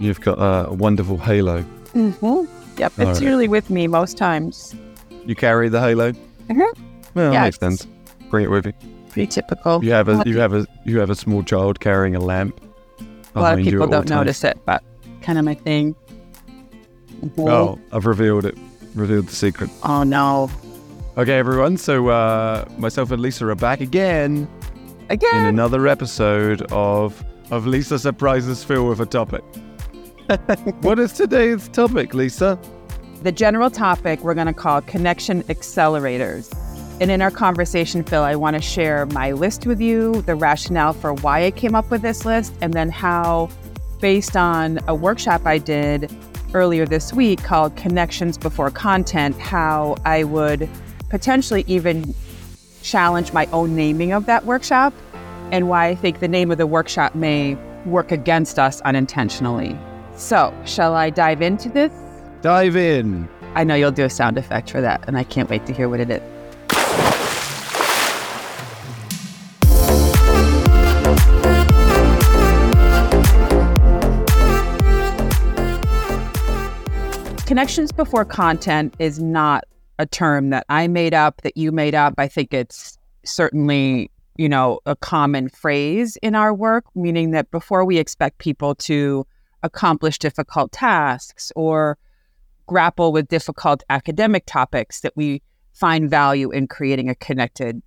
You've got a wonderful halo. Mm-hmm. Yep, All it's right. usually with me most times. You carry the halo. Mhm. Well, Yeah, makes sense. Bring it with you. Pretty typical. You have a you have a you have a small child carrying a lamp. a lot of people don't notice it, but kind of my thing. Mhm. Oh, I've revealed it. Revealed the secret. oh no! Okay, everyone. So uh, myself and Lisa are back again Again. in another episode of of Lisa surprises Phil with a topic. what is today's topic, Lisa? the general topic we're going to call connection accelerators. And in our conversation, Phil, I want to share my list with you, the rationale for why I came up with this list, and then how, based on a workshop I did earlier this week called Connections Before Content, how I would potentially even challenge my own naming of that workshop and why I think the name of the workshop may work against us unintentionally. So, shall I dive into this? Dive in. I know you'll do a sound effect for that, and I can't wait to hear what it is. Connections before content is not a term that I made up, that you made up. I think it's certainly, you know, a common phrase in our work, meaning that before we expect people to accomplish difficult tasks or grapple with difficult academic topics that we find value in creating a connected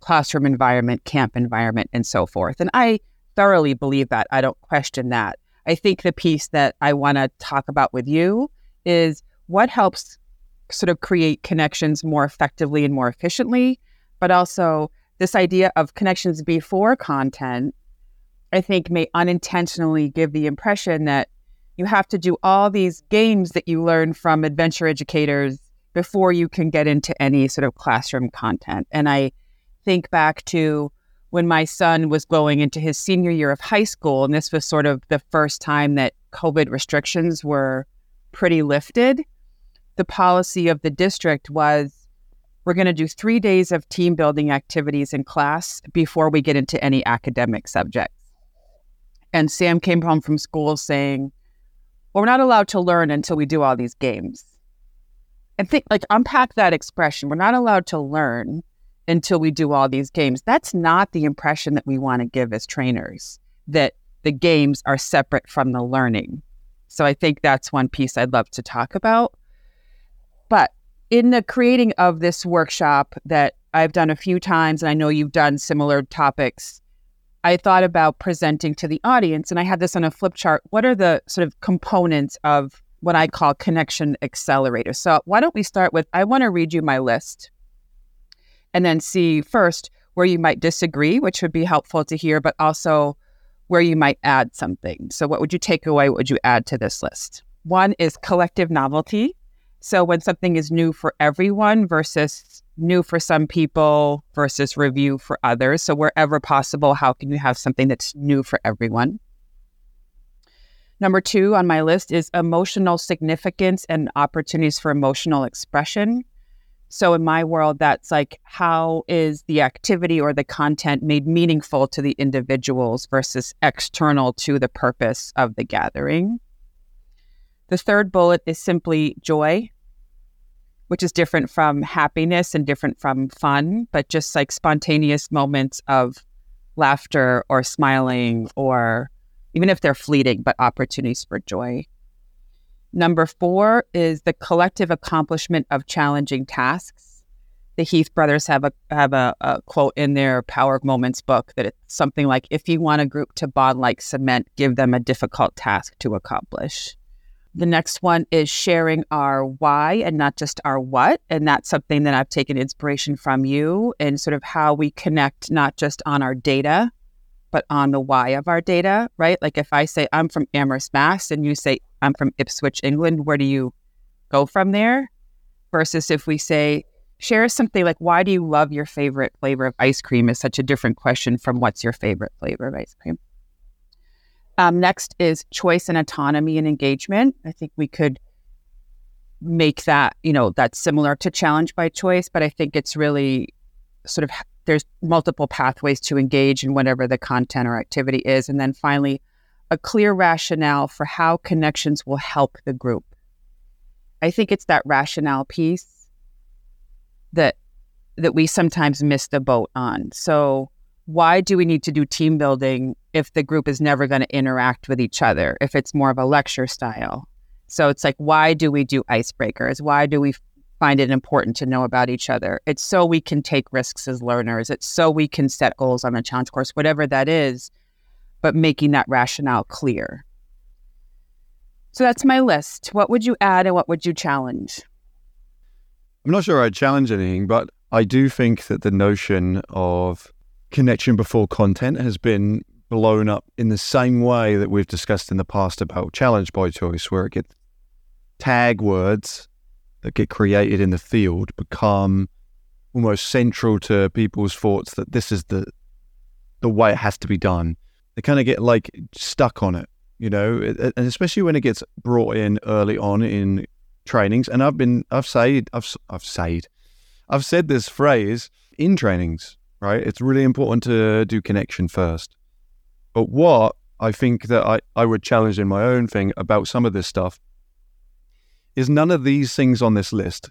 classroom environment, camp environment, and so forth. And I thoroughly believe that. I don't question that. I think the piece that I want to talk about with you is what helps sort of create connections more effectively and more efficiently, but also this idea of connections before content, I think may unintentionally give the impression that you have to do all these games that you learn from adventure educators before you can get into any sort of classroom content. And I think back to when my son was going into his senior year of high school, and this was sort of the first time that COVID restrictions were pretty lifted. The policy of the district was we're going to do three days of team building activities in class before we get into any academic subjects. And Sam came home from school saying, well, we're not allowed to learn until we do all these games. And think like unpack that expression. We're not allowed to learn until we do all these games. That's not the impression that we want to give as trainers, that the games are separate from the learning. So I think that's one piece I'd love to talk about. But in the creating of this workshop that I've done a few times, and I know you've done similar topics, I thought about presenting to the audience, and I had this on a flip chart. What are the sort of components of what I call connection accelerators? So, why don't we start with I want to read you my list and then see first where you might disagree, which would be helpful to hear, but also where you might add something. So, what would you take away? What would you add to this list? One is collective novelty. So, when something is new for everyone versus new for some people versus review for others. So, wherever possible, how can you have something that's new for everyone? Number two on my list is emotional significance and opportunities for emotional expression. So, in my world, that's like how is the activity or the content made meaningful to the individuals versus external to the purpose of the gathering? The third bullet is simply joy, which is different from happiness and different from fun, but just like spontaneous moments of laughter or smiling, or even if they're fleeting, but opportunities for joy. Number four is the collective accomplishment of challenging tasks. The Heath brothers have a have a, a quote in their Power of Moments book that it's something like, "If you want a group to bond like cement, give them a difficult task to accomplish." The next one is sharing our why and not just our what. And that's something that I've taken inspiration from you and sort of how we connect not just on our data, but on the why of our data, right? Like if I say I'm from Amherst, Mass, and you say I'm from Ipswich, England, where do you go from there? Versus if we say, share something like, why do you love your favorite flavor of ice cream is such a different question from what's your favorite flavor of ice cream. Um, next is choice and autonomy and engagement. I think we could make that, you know, that's similar to challenge by choice, but I think it's really sort of there's multiple pathways to engage in whatever the content or activity is. And then finally, a clear rationale for how connections will help the group. I think it's that rationale piece that that we sometimes miss the boat on. So why do we need to do team building if the group is never going to interact with each other if it's more of a lecture style? So it's like why do we do icebreakers? Why do we find it important to know about each other? It's so we can take risks as learners. It's so we can set goals on a challenge course whatever that is but making that rationale clear. So that's my list. What would you add and what would you challenge? I'm not sure i'd challenge anything but i do think that the notion of connection before content has been blown up in the same way that we've discussed in the past about challenge by choice, where it gets tag words that get created in the field become almost central to people's thoughts that this is the the way it has to be done. They kind of get like stuck on it, you know, and especially when it gets brought in early on in trainings. And I've been, I've said, I've, I've said, I've said this phrase in trainings right? It's really important to do connection first. But what I think that I, I would challenge in my own thing about some of this stuff is none of these things on this list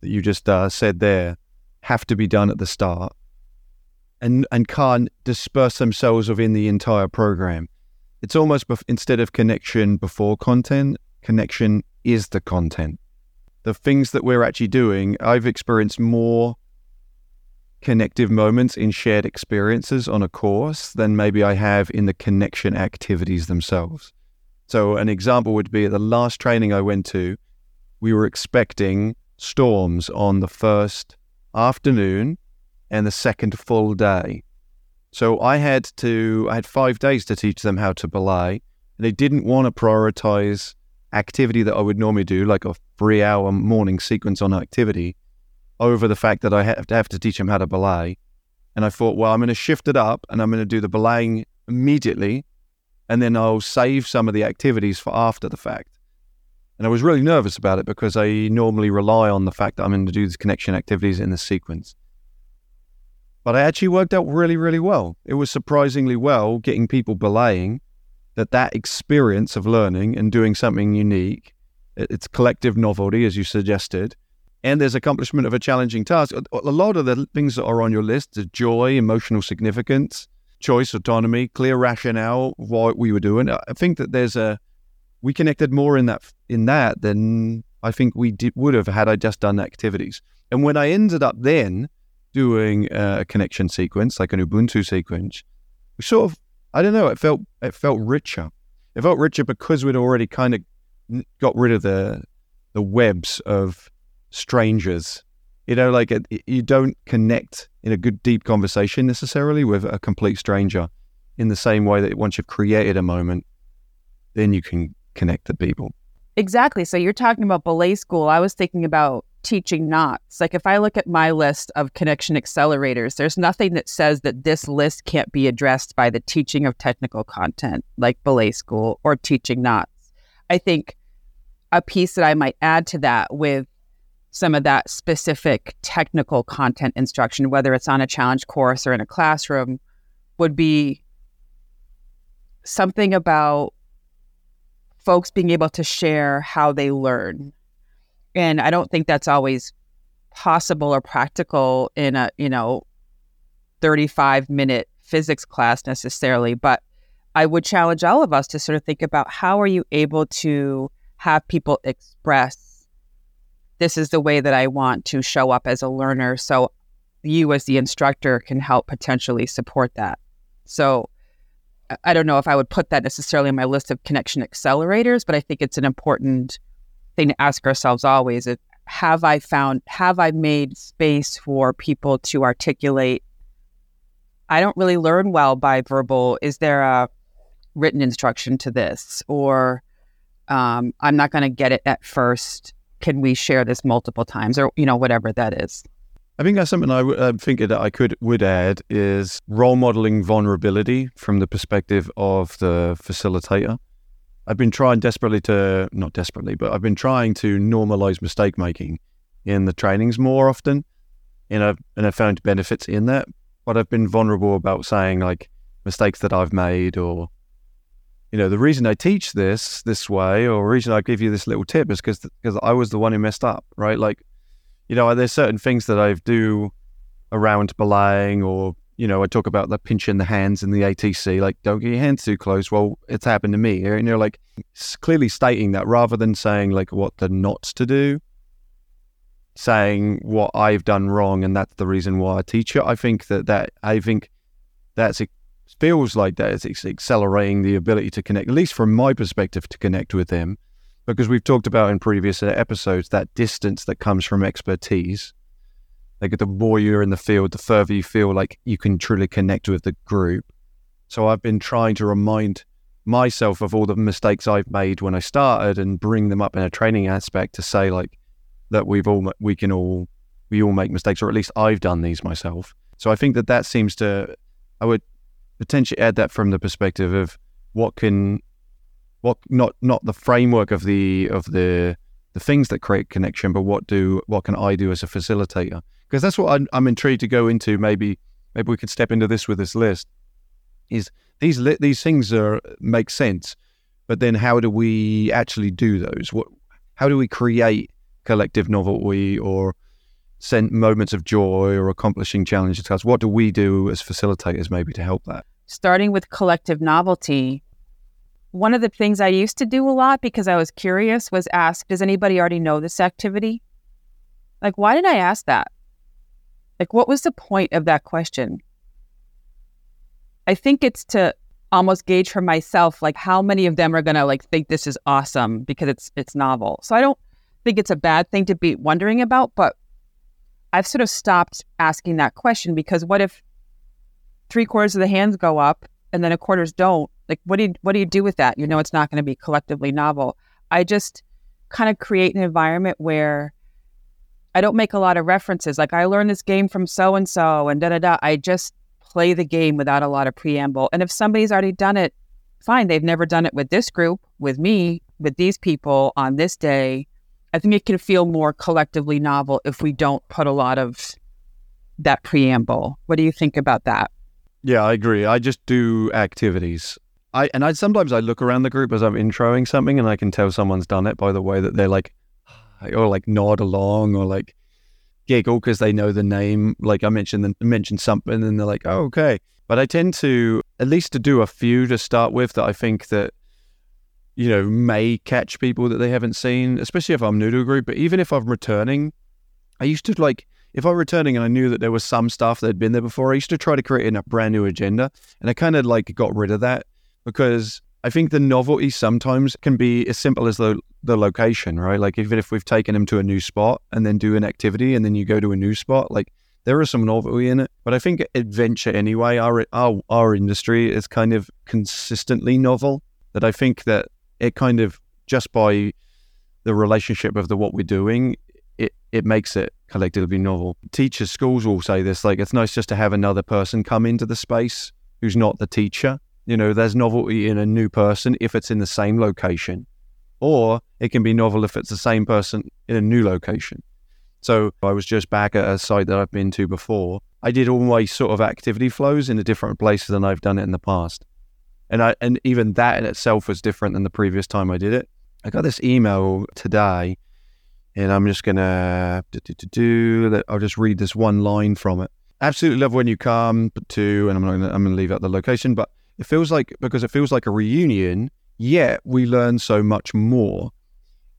that you just uh, said there have to be done at the start and, and can't disperse themselves within the entire program. It's almost bef- instead of connection before content, connection is the content. The things that we're actually doing, I've experienced more connective moments in shared experiences on a course than maybe I have in the connection activities themselves. So, an example would be at the last training I went to, we were expecting storms on the first afternoon and the second full day. So, I had to, I had five days to teach them how to belay. They didn't want to prioritize activity that I would normally do, like a three hour morning sequence on activity over the fact that I have to have to teach him how to belay. And I thought, well, I'm going to shift it up and I'm going to do the belaying immediately. And then I'll save some of the activities for after the fact. And I was really nervous about it because I normally rely on the fact that I'm going to do these connection activities in the sequence. But I actually worked out really, really well. It was surprisingly well getting people belaying that that experience of learning and doing something unique, it's collective novelty, as you suggested, and there's accomplishment of a challenging task. A lot of the things that are on your list are joy, emotional significance, choice, autonomy, clear rationale, what we were doing. I think that there's a we connected more in that in that than I think we did, would have had I just done activities. And when I ended up then doing uh, a connection sequence, like an Ubuntu sequence, we sort of I don't know, it felt it felt richer. It felt richer because we'd already kind of got rid of the the webs of strangers. You know, like it, you don't connect in a good, deep conversation necessarily with a complete stranger in the same way that once you've created a moment, then you can connect to people. Exactly. So you're talking about belay skills. I was thinking about teaching knots. Like if I look at my list of connection accelerators, there's nothing that says that this list can't be addressed by the teaching of technical content like belay skills or teaching knots. I think a piece that I might add to that with some of that specific technical content instruction, whether it's on a challenge course or in a classroom, would be something about folks being able to share how they learn. And I don't think that's always possible or practical in a, you know, 35 minute physics class necessarily, but I would challenge all of us to sort of think about how are you able to have people express this is the way that I want to show up as a learner. So you, as the instructor, can help potentially support that. So I don't know if I would put that necessarily in my list of connection accelerators, but I think it's an important thing to ask ourselves always if, have I found, have I made space for people to articulate? I don't really learn well by verbal. Is there a written instruction to this? Or um, I'm not going to get it at first can we share this multiple times or you know whatever that is I think that's something I thinking that I could would add is role modeling vulnerability from the perspective of the facilitator. I've been trying desperately to not desperately, but I've been trying to normalize mistake making in the trainings more often, and I've and I've found benefits in that. But I've been vulnerable about saying like mistakes that I've made or you know, the reason I teach this this way, or the reason I give you this little tip, is because because I was the one who messed up, right? Like, you know, there's certain things that I do around belaying, or you know, I talk about the pinching the hands in the ATC, like don't get your hands too close. Well, it's happened to me, eh? and you're like clearly stating that rather than saying like what the not to do, saying what I've done wrong, and that's the reason why I teach it. I think that that I think that's feels like that it's accelerating the ability to connect, at least from my perspective, to connect with him. Because we've talked about in previous uh, episodes that distance that comes from expertise. Like the more you're in the field, the further you feel like you can truly connect with the group. So I've been trying to remind myself of all the mistakes I've made when I started and bring them up in a training aspect to say like that we've all we can all we all make mistakes or at least I've done these myself. So I think that that seems to I would potentially add that from the perspective of what can what not not the framework of the of the the things that create connection, but what do what can I do as a facilitator? Because that's what I'm, I'm intrigued to go into. Maybe maybe we could step into this with this list. Is these li- these things are make sense, but then how do we actually do those? What how do we create collective novelty or send moments of joy or accomplishing challenges? What do we do as facilitators maybe to help that? Starting with collective novelty, one of the things I used to do a lot because I was curious was ask, does anybody already know this activity? Like, why did I ask that? Like, what was the point of that question? I think it's to almost gauge for myself, like how many of them are gonna like think this is awesome because it's it's novel. So I don't think it's a bad thing to be wondering about, but I've sort of stopped asking that question because what if three quarters of the hands go up and then a quarters don't, like what do you what do you do with that? You know it's not going to be collectively novel. I just kind of create an environment where I don't make a lot of references. Like I learned this game from so and so and da da da. I just play the game without a lot of preamble. And if somebody's already done it, fine. They've never done it with this group, with me, with these people on this day. I think it can feel more collectively novel if we don't put a lot of that preamble. What do you think about that? Yeah, I agree. I just do activities. I and I sometimes I look around the group as I'm introing something and I can tell someone's done it by the way that they're like or like nod along or like giggle because they know the name. Like I mentioned the, mentioned something and they're like, oh, okay. But I tend to at least to do a few to start with that I think that you know may catch people that they haven't seen, especially if I'm new to a group. But even if I'm returning, I used to like if I'm returning and I knew that there was some stuff that had been there before, I used to try to create a brand new agenda. And I kind of like got rid of that because I think the novelty sometimes can be as simple as the the location, right? Like even if we've taken them to a new spot and then do an activity and then you go to a new spot, like there is some novelty in it. But I think adventure anyway, our our our industry is kind of consistently novel. That I think that it kind of just by the relationship of the what we're doing, it it makes it collectively novel. Teachers, schools all say this. Like it's nice just to have another person come into the space who's not the teacher. You know, there's novelty in a new person if it's in the same location, or it can be novel if it's the same person in a new location. So I was just back at a site that I've been to before. I did all my sort of activity flows in a different place than I've done it in the past. And I and even that in itself was different than the previous time I did it. I got this email today and I'm just gonna do, do, I'll just read this one line from it. Absolutely love when you come to, and I'm not gonna, I'm gonna leave out the location, but it feels like because it feels like a reunion. Yet we learn so much more.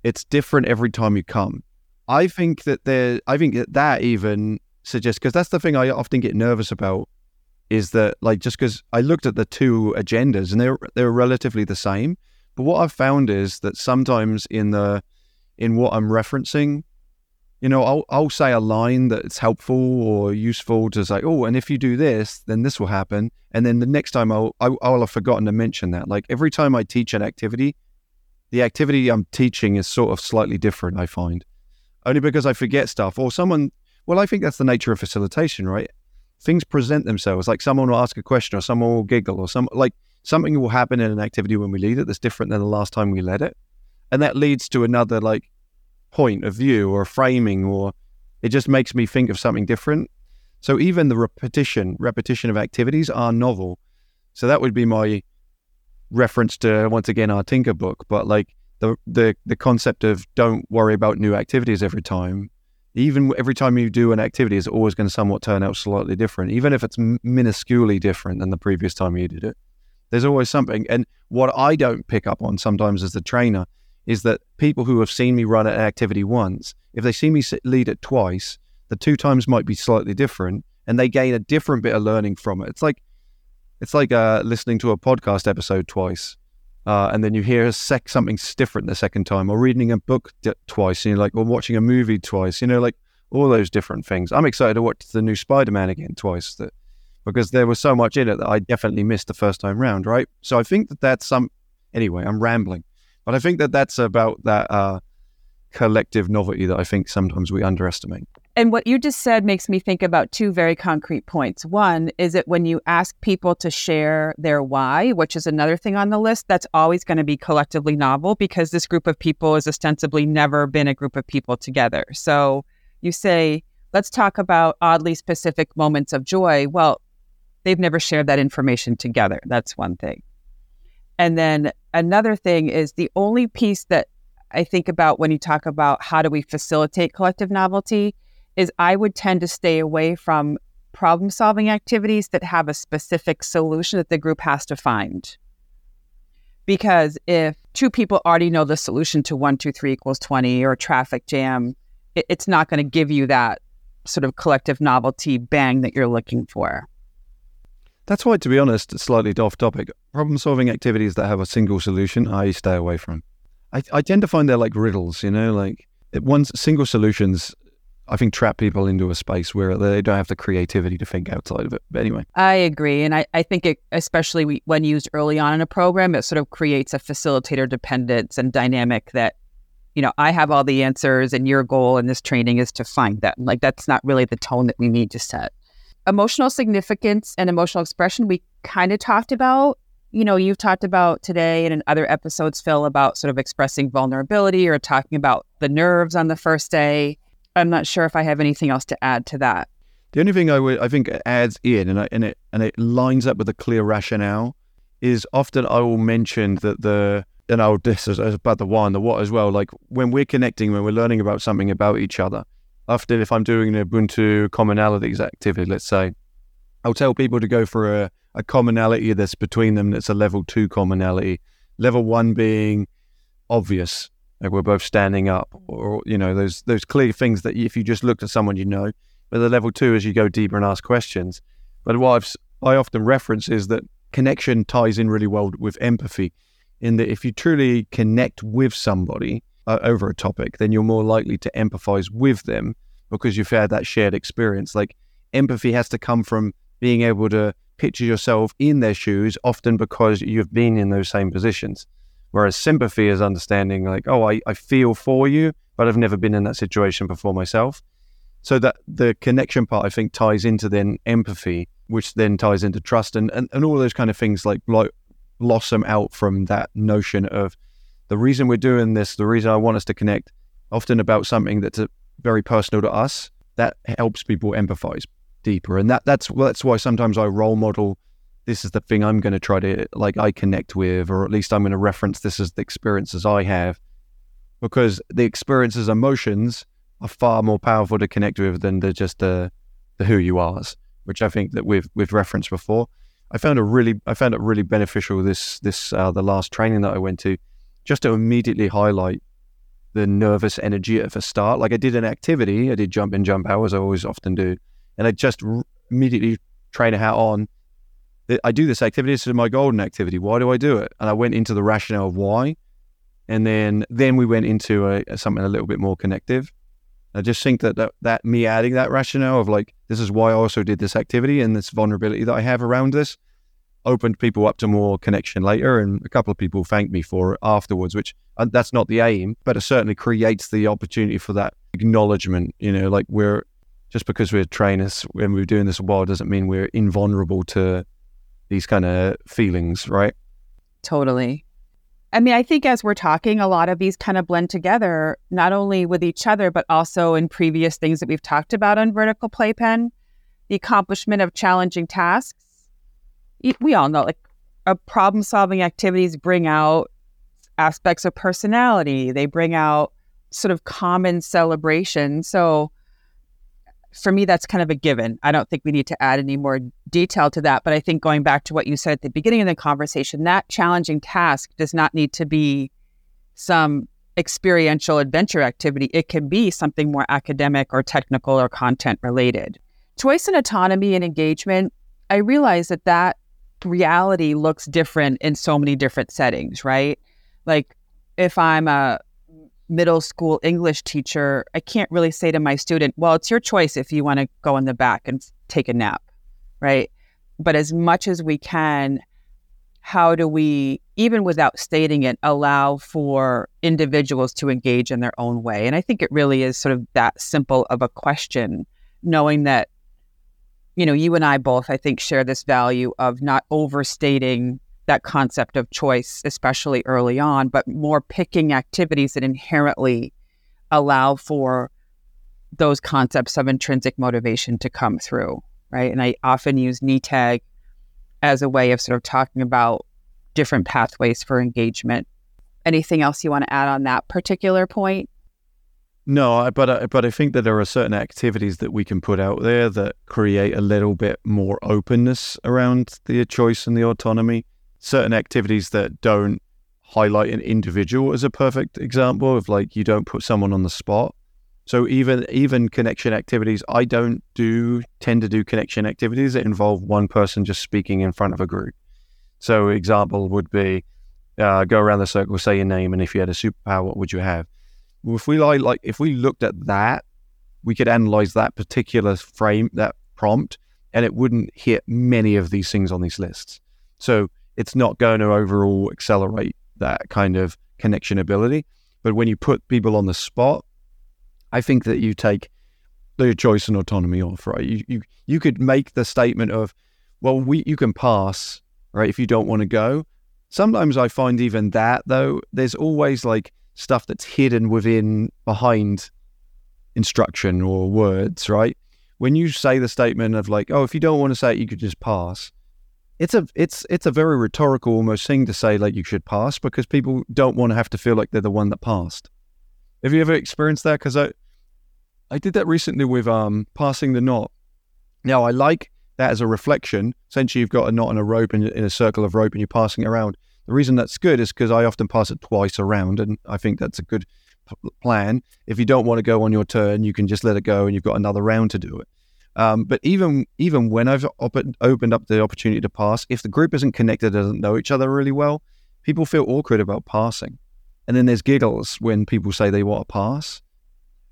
It's different every time you come. I think that there, I think that that even suggests because that's the thing I often get nervous about is that like just because I looked at the two agendas and they're they're relatively the same, but what I've found is that sometimes in the in what I'm referencing. You know, I'll, I'll say a line that's helpful or useful to say, oh, and if you do this, then this will happen. And then the next time I'll, I'll have forgotten to mention that. Like every time I teach an activity, the activity I'm teaching is sort of slightly different, I find. Only because I forget stuff or someone, well, I think that's the nature of facilitation, right? Things present themselves. Like someone will ask a question or someone will giggle or some, like something will happen in an activity when we lead it that's different than the last time we led it and that leads to another like point of view or framing or it just makes me think of something different so even the repetition repetition of activities are novel so that would be my reference to once again our Tinker book, but like the the the concept of don't worry about new activities every time. Even every time you do an activity, is always going to somewhat turn out slightly different, even if it's minusculely different than the previous time you did it. There's always something. And what I don't pick up on sometimes as the trainer is that people who have seen me run an activity once, if they see me lead it twice, the two times might be slightly different, and they gain a different bit of learning from it. It's like it's like uh, listening to a podcast episode twice, uh, and then you hear sec- something different the second time, or reading a book d- twice, and you're like, or watching a movie twice. You know, like all those different things. I'm excited to watch the new Spider-Man again twice, that because there was so much in it that I definitely missed the first time round. Right, so I think that that's some. Anyway, I'm rambling, but I think that that's about that uh, collective novelty that I think sometimes we underestimate. And what you just said makes me think about two very concrete points. One is that when you ask people to share their why, which is another thing on the list, that's always going to be collectively novel because this group of people has ostensibly never been a group of people together. So you say, let's talk about oddly specific moments of joy. Well, they've never shared that information together. That's one thing. And then another thing is the only piece that I think about when you talk about how do we facilitate collective novelty is I would tend to stay away from problem solving activities that have a specific solution that the group has to find. Because if two people already know the solution to one, two, three equals 20 or traffic jam, it, it's not going to give you that sort of collective novelty bang that you're looking for. That's why, to be honest, slightly off topic, problem solving activities that have a single solution, I stay away from. I, I tend to find they're like riddles, you know, like one's single solutions I think trap people into a space where they don't have the creativity to think outside of it. But anyway, I agree, and I, I think it, especially when used early on in a program, it sort of creates a facilitator dependence and dynamic that, you know, I have all the answers, and your goal in this training is to find them. Like that's not really the tone that we need to set. Emotional significance and emotional expression we kind of talked about. You know, you've talked about today and in other episodes, Phil, about sort of expressing vulnerability or talking about the nerves on the first day I'm not sure if I have anything else to add to that. The only thing I would I think adds in and I, and it and it lines up with a clear rationale is often I will mention that the and I'll this is about the why and the what as well. Like when we're connecting, when we're learning about something about each other. Often, if I'm doing an Ubuntu commonalities activity, let's say, I'll tell people to go for a, a commonality that's between them. That's a level two commonality. Level one being obvious, like we're both standing up, or you know, those those clear things that if you just looked at someone, you know. But the level two, as you go deeper and ask questions. But what I've, I often reference is that connection ties in really well with empathy, in that if you truly connect with somebody uh, over a topic, then you're more likely to empathize with them because you've had that shared experience. Like empathy has to come from being able to picture yourself in their shoes, often because you've been in those same positions. Whereas sympathy is understanding like, oh, I, I feel for you, but I've never been in that situation before myself. So that the connection part, I think, ties into then empathy, which then ties into trust and, and, and all those kind of things like blossom out from that notion of the reason we're doing this, the reason I want us to connect, often about something that's very personal to us, that helps people empathize deeper. And that that's that's why sometimes I role model this is the thing I'm going to try to like I connect with, or at least I'm going to reference this as the experiences I have, because the experiences, emotions are far more powerful to connect with than the just the the who you are's, which I think that we've we've referenced before. I found it really I found it really beneficial this this uh, the last training that I went to, just to immediately highlight the nervous energy at the start. Like I did an activity, I did jump in, jump out as I always often do, and I just r- immediately train a hat on I do this activity. This is my golden activity. Why do I do it? And I went into the rationale of why, and then then we went into a, a, something a little bit more connective. I just think that, that that me adding that rationale of like this is why I also did this activity and this vulnerability that I have around this opened people up to more connection later, and a couple of people thanked me for it afterwards. Which uh, that's not the aim, but it certainly creates the opportunity for that acknowledgement. You know, like we're just because we're trainers when we're doing this a while doesn't mean we're invulnerable to these kind of feelings, right? Totally. I mean, I think as we're talking, a lot of these kind of blend together, not only with each other, but also in previous things that we've talked about on Vertical Playpen, the accomplishment of challenging tasks. We all know, like, problem solving activities bring out aspects of personality, they bring out sort of common celebration. So for me, that's kind of a given. I don't think we need to add any more detail to that. But I think going back to what you said at the beginning of the conversation, that challenging task does not need to be some experiential adventure activity. It can be something more academic or technical or content related. Choice and autonomy and engagement, I realize that that reality looks different in so many different settings, right? Like if I'm a middle school English teacher, I can't really say to my student, well, it's your choice if you want to go in the back and take a nap, right? But as much as we can, how do we, even without stating it, allow for individuals to engage in their own way? And I think it really is sort of that simple of a question, knowing that, you know, you and I both, I think, share this value of not overstating that concept of choice, especially early on, but more picking activities that inherently allow for those concepts of intrinsic motivation to come through, right? And I often use NETAG as a way of sort of talking about different pathways for engagement. Anything else you want to add on that particular point? No, but I, but I think that there are certain activities that we can put out there that create a little bit more openness around the choice and the autonomy certain activities that don't highlight an individual as a perfect example of like you don't put someone on the spot. So even even connection activities, I don't do tend to do connection activities that involve one person just speaking in front of a group. So example would be uh, go around the circle, say your name, and if you had a superpower, what would you have? If we like, like if we looked at that, we could analyze that particular frame, that prompt, and it wouldn't hit many of these things on these lists. So it's not going to overall accelerate that kind of connection ability. But when you put people on the spot, I think that you take their choice and autonomy off, right? You, you you could make the statement of, well, we you can pass, right, if you don't want to go. Sometimes I find even that though, there's always like stuff that's hidden within behind instruction or words, right? When you say the statement of like, oh, if you don't want to say it, you could just pass it's a it's it's a very rhetorical almost thing to say like you should pass because people don't want to have to feel like they're the one that passed. Have you ever experienced that? Because I I did that recently with um passing the knot. Now I like that as a reflection. Essentially, you've got a knot and a rope in, in a circle of rope, and you're passing it around. The reason that's good is because I often pass it twice around, and I think that's a good p- plan. If you don't want to go on your turn, you can just let it go, and you've got another round to do it. Um, but even even when I've op- opened up the opportunity to pass, if the group isn't connected, doesn't know each other really well, people feel awkward about passing. And then there's giggles when people say they want to pass.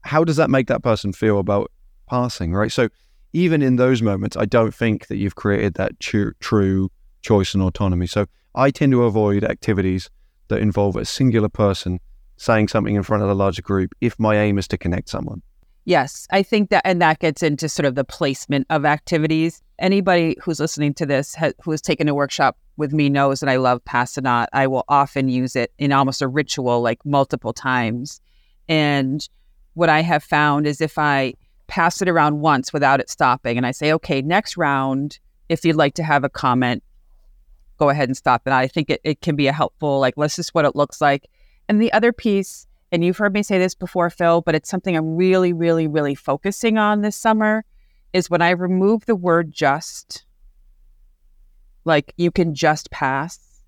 How does that make that person feel about passing, right? So even in those moments, I don't think that you've created that true, true choice and autonomy. So I tend to avoid activities that involve a singular person saying something in front of a larger group if my aim is to connect someone. Yes, I think that, and that gets into sort of the placement of activities. Anybody who's listening to this ha- who has taken a workshop with me knows that I love Pass the I will often use it in almost a ritual, like multiple times. And what I have found is if I pass it around once without it stopping, and I say, okay, next round, if you'd like to have a comment, go ahead and stop it. I think it, it can be a helpful, like, let's just what it looks like. And the other piece and you've heard me say this before, Phil, but it's something I'm really, really, really focusing on this summer is when I remove the word just, like you can just pass,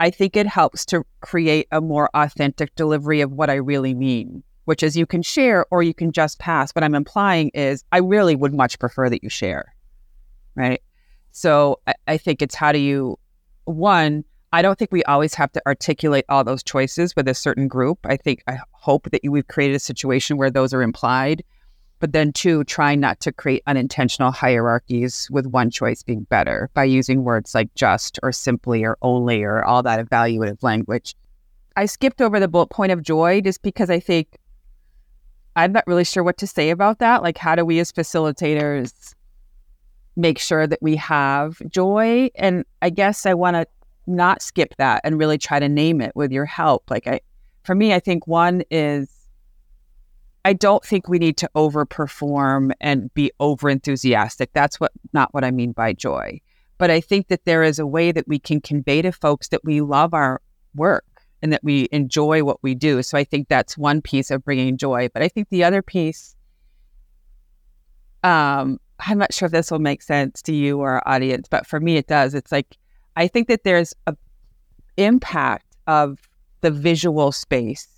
I think it helps to create a more authentic delivery of what I really mean, which is you can share or you can just pass. What I'm implying is I really would much prefer that you share. Right. So I, I think it's how do you, one, I don't think we always have to articulate all those choices with a certain group. I think I hope that we've created a situation where those are implied. But then, two, try not to create unintentional hierarchies with one choice being better by using words like just or simply or only or all that evaluative language. I skipped over the bullet point of joy just because I think I'm not really sure what to say about that. Like, how do we as facilitators make sure that we have joy? And I guess I want to not skip that and really try to name it with your help. Like I for me, I think one is I don't think we need to overperform and be over enthusiastic. That's what not what I mean by joy. But I think that there is a way that we can convey to folks that we love our work and that we enjoy what we do. So I think that's one piece of bringing joy. But I think the other piece, um, I'm not sure if this will make sense to you or our audience, but for me it does. It's like I think that there's a impact of the visual space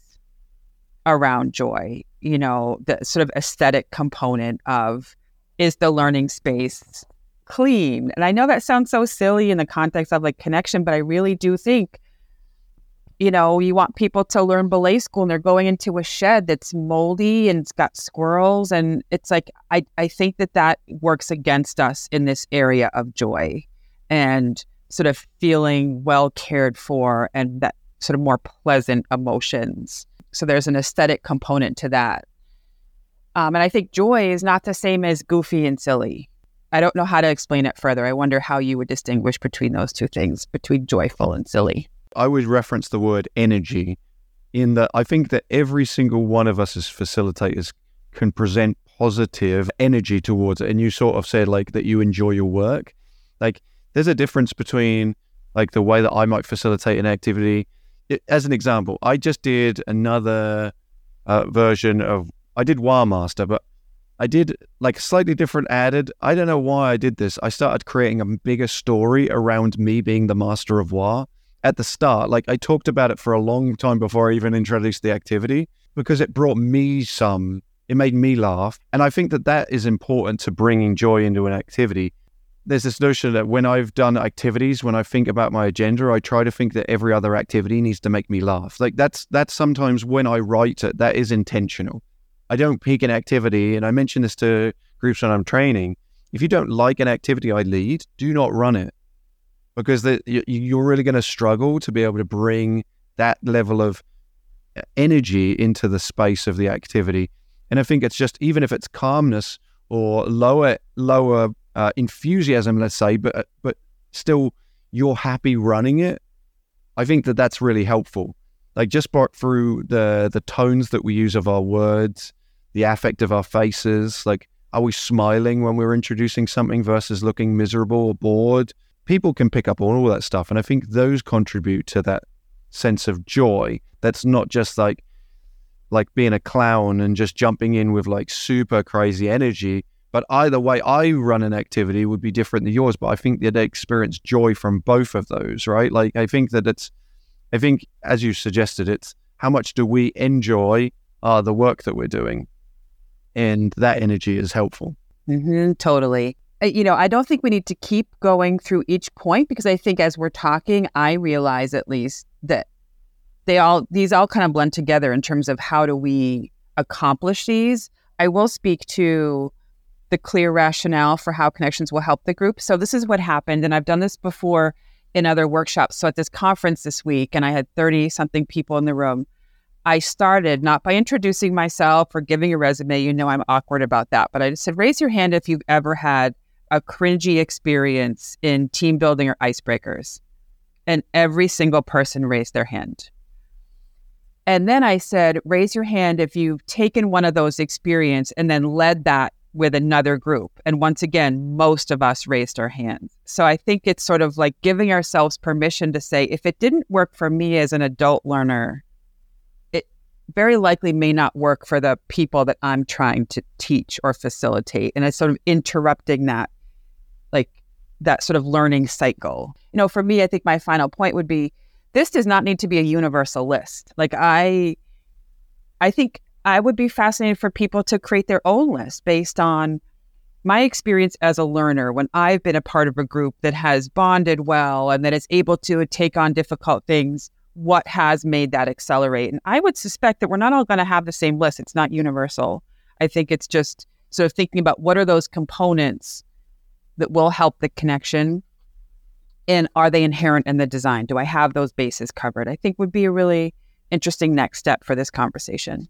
around joy. You know, the sort of aesthetic component of is the learning space clean? And I know that sounds so silly in the context of like connection, but I really do think you know, you want people to learn belay skills and they're going into a shed that's moldy and it's got squirrels. And it's like, I, I think that that works against us in this area of joy and sort of feeling well cared for and that sort of more pleasant emotions. So there's an aesthetic component to that. Um, and I think joy is not the same as goofy and silly. I don't know how to explain it further. I wonder how you would distinguish between those two things, between joyful and silly. I would reference the word energy in that I think that every single one of us as facilitators can present positive energy towards it. And you sort of said like that you enjoy your work. Like there's a difference between like the way that I might facilitate an activity. It, as an example, I just did another uh, version of I did Wa Master, but I did like slightly different added. I don't know why I did this. I started creating a bigger story around me being the master of Wa at the start. Like I talked about it for a long time before I even introduced the activity because it brought me some, it made me laugh. And I think that that is important to bringing joy into an activity. There's this notion that when I've done activities, when I think about my agenda, I try to think that every other activity needs to make me laugh. Like that's that's sometimes when I write it, that is intentional. I don't pick an activity, and I mention this to groups when I'm training. If you don't like an activity I lead, do not run it because the, you're really going to struggle to be able to bring that level of uh, energy into the space of the activity. And I think it's just even if it's calmness or lower lower uh, enthusiasm, let's say, but uh, but still you're happy running it. I think that that's really helpful. Like just through the the tones that we use of our words, the affect of our faces. Like, are we smiling when we're introducing something versus looking miserable or bored? People can pick up on all that stuff. And I think those contribute to that sense of joy that's not just like like being a clown and just jumping in with like super crazy energy. But either way, I run an activity would be different than yours. But I think that experience joy from both of those, right? Like I think that it's, I think as you suggested, it's how much do we enjoy uh, the work that we're doing, and that energy is helpful. Mm-hmm, totally. Uh, you know, I don't think we need to keep going through each point because I think as we're talking, I realize at least that they all, these all kind of blend together in terms of how do we accomplish these. I will speak to the clear rationale for how connections will help the group. So this is what happened. And I've done this before in other workshops. So at this conference this week, and I had 30 something people in the room. I started not by introducing myself or giving a resume. You know, I'm awkward about that. But I just said, raise your hand if you've ever had a cringy experience in team building or icebreakers. And every single person raised their hand. And then I said, raise your hand if you've taken one of those experience and then led that with another group. And once again, most of us raised our hands. So I think it's sort of like giving ourselves permission to say, if it didn't work for me as an adult learner, it very likely may not work for the people that I'm trying to teach or facilitate. And it's sort of interrupting that that sort of learning cycle. You know, for me, I think my final point would be this does not need to be a universal list. Like I I think I would be fascinated for people to create their own list based on my experience as a learner when I've been a part of a group that has bonded well and that is able to take on difficult things, what has made that accelerate? And I would suspect that we're not all going to have the same list. It's not universal. I think it's just sort of thinking about what are those components that will help the connection? And are they inherent in the design? Do I have those bases covered? I think would be a really interesting next step for this conversation.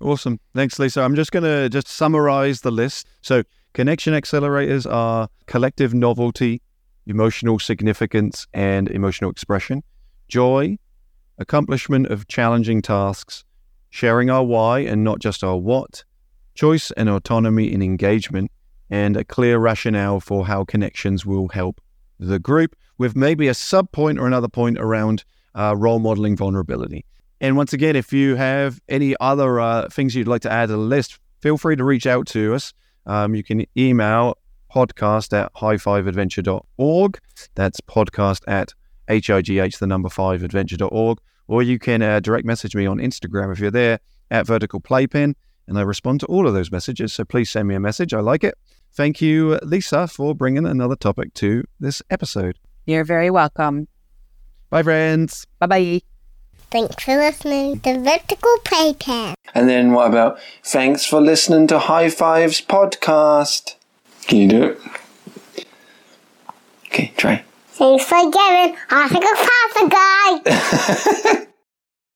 Awesome. Thanks, Lisa. I'm just going to just summarize the list. So, connection accelerators are collective novelty, emotional significance, and emotional expression, joy, accomplishment of challenging tasks, sharing our why and not just our what, choice and autonomy in engagement, and a clear rationale for how connections will help the group with maybe a sub point or another point around uh, role modeling vulnerability. And once again, if you have any other uh, things you'd like to add to the list, feel free to reach out to us. Um, you can email podcast at high5adventure.org. That's podcast at H-I-G-H, the number five adventure.org. Or you can uh, direct message me on Instagram if you're there at vertical playpen. And I respond to all of those messages. So please send me a message. I like it. Thank you, Lisa, for bringing another topic to this episode. You're very welcome. Bye, friends. Bye bye. Thanks for listening to Vertical Playpen. And then what about thanks for listening to High Fives podcast? Can you do it? Okay, try. Thanks for giving. I think a pasta guy.